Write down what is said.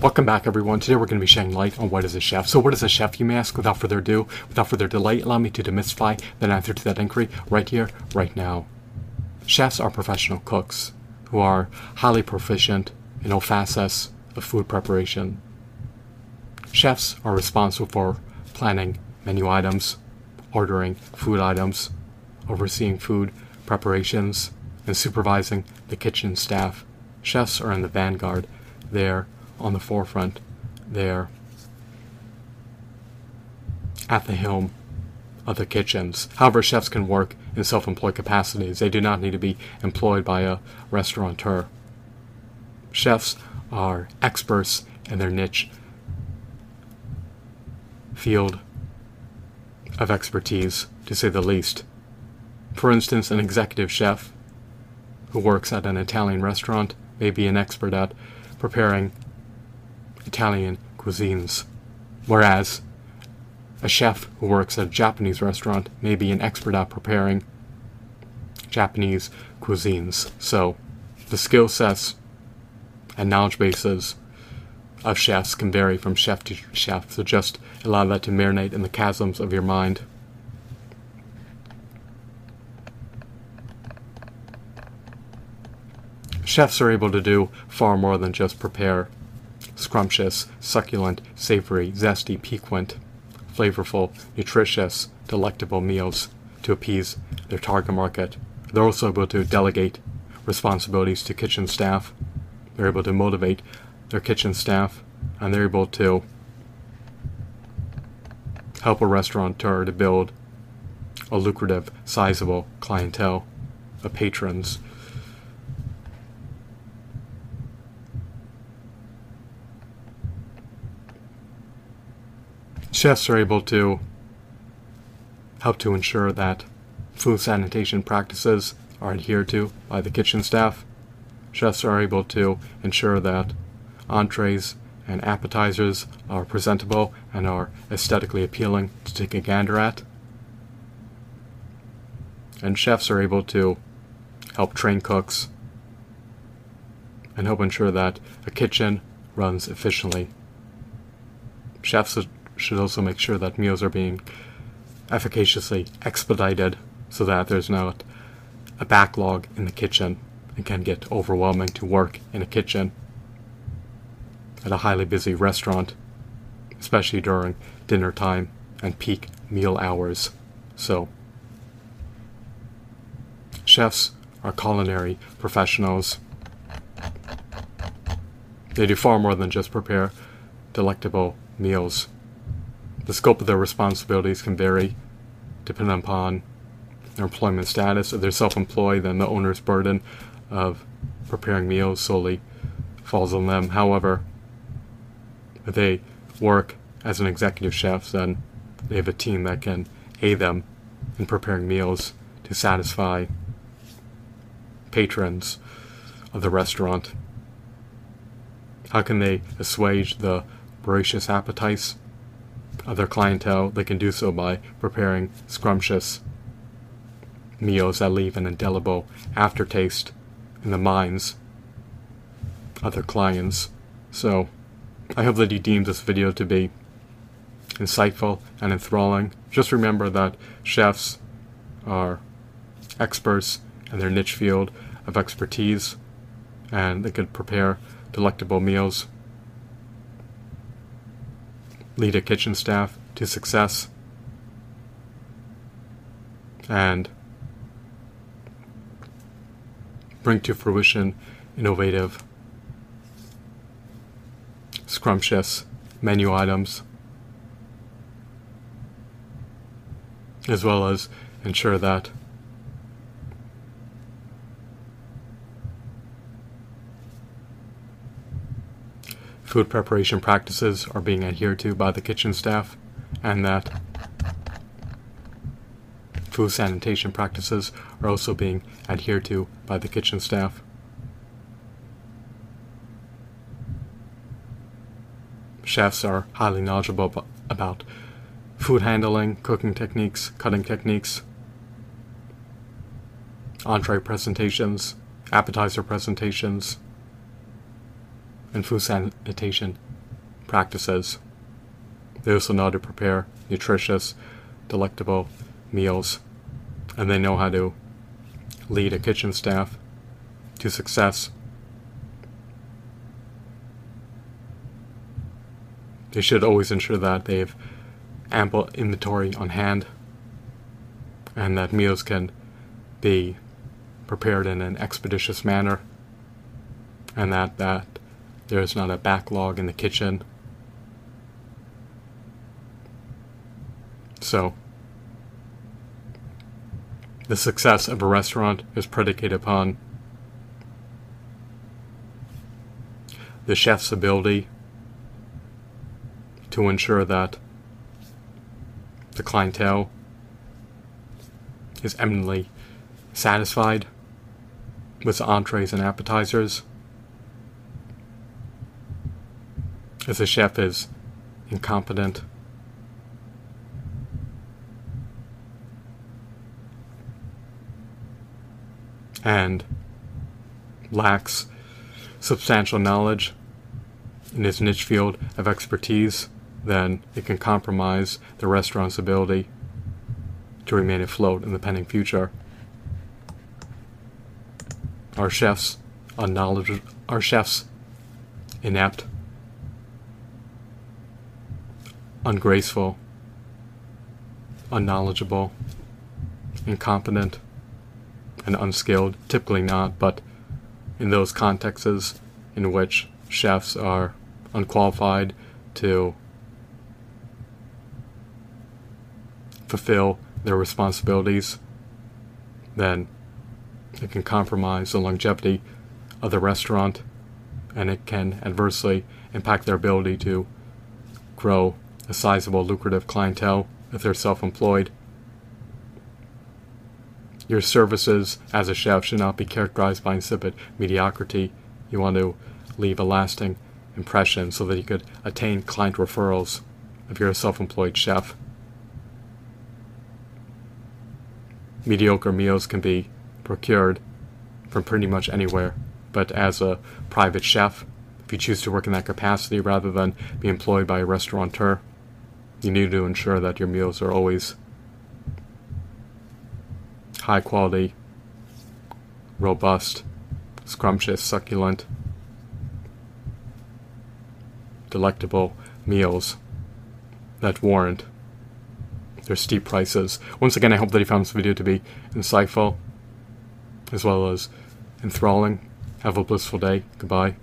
Welcome back, everyone. Today we're going to be shedding light on what is a chef. So, what is a chef, you may ask? Without further ado, without further delay, allow me to demystify that answer to that inquiry right here, right now. Chefs are professional cooks who are highly proficient in all facets of food preparation. Chefs are responsible for planning menu items, ordering food items, overseeing food preparations, and supervising the kitchen staff. Chefs are in the vanguard. They're on the forefront. They're at the helm of the kitchens. However, chefs can work in self employed capacities. They do not need to be employed by a restaurateur. Chefs are experts in their niche field of expertise, to say the least. For instance, an executive chef who works at an Italian restaurant may be an expert at preparing Italian cuisines, whereas a chef who works at a Japanese restaurant may be an expert at preparing Japanese cuisines. So, the skill sets and knowledge bases of chefs can vary from chef to chef, so just allow that to marinate in the chasms of your mind. Chefs are able to do far more than just prepare scrumptious, succulent, savory, zesty, piquant, flavorful, nutritious, delectable meals to appease their target market. They're also able to delegate responsibilities to kitchen staff. They're able to motivate their kitchen staff, and they're able to help a restaurateur to build a lucrative, sizable clientele of patrons chefs are able to help to ensure that food sanitation practices are adhered to by the kitchen staff. Chefs are able to ensure that entrees and appetizers are presentable and are aesthetically appealing to take a gander at. And chefs are able to help train cooks and help ensure that a kitchen runs efficiently. Chefs should also make sure that meals are being efficaciously expedited so that there's not a backlog in the kitchen and can get overwhelming to work in a kitchen at a highly busy restaurant, especially during dinner time and peak meal hours. So, chefs are culinary professionals. They do far more than just prepare delectable meals. The scope of their responsibilities can vary depending upon their employment status. If they're self employed, then the owner's burden of preparing meals solely falls on them. However, if they work as an executive chef, then they have a team that can aid them in preparing meals to satisfy patrons of the restaurant. How can they assuage the voracious appetites of their clientele, they can do so by preparing scrumptious meals that leave an indelible aftertaste in the minds of their clients. So, I hope that you deem this video to be insightful and enthralling. Just remember that chefs are experts in their niche field of expertise and they can prepare delectable meals lead a kitchen staff to success, and bring to fruition innovative, scrumptious menu items, as well as ensure that food preparation practices are being adhered to by the kitchen staff and that food sanitation practices are also being adhered to by the kitchen staff. Chefs are highly knowledgeable about food handling, cooking techniques, cutting techniques, entree presentations, appetizer presentations, and food sanitation practices. They also know how to prepare nutritious, delectable meals, and they know how to lead a kitchen staff to success. They should always ensure that they have ample inventory on hand and that meals can be prepared in an expeditious manner and that, that there's not a backlog in the kitchen. So, the success of a restaurant is predicated upon the chef's ability to ensure that the clientele is eminently satisfied with the entrees and appetizers. If the chef is incompetent, and lacks substantial knowledge in his niche field of expertise, then it can compromise the restaurant's ability to remain afloat in the pending future. Our chefs unknowledge our chefs inept, ungraceful, unknowledgeable, incompetent, and unskilled, typically not, but in those contexts in which chefs are unqualified to fulfill their responsibilities, then it can compromise the longevity of the restaurant and it can adversely impact their ability to grow a sizable, lucrative clientele if they're self employed. Your services as a chef should not be characterized by insipid mediocrity. You want to leave a lasting impression so that you could attain client referrals if you're a self employed chef. Mediocre meals can be procured from pretty much anywhere, but as a private chef, if you choose to work in that capacity rather than be employed by a restaurateur, you need to ensure that your meals are always high quality, robust, scrumptious, succulent, delectable meals that warrant their steep prices. Once again, I hope that you found this video to be insightful as well as enthralling. Have a blissful day. Goodbye.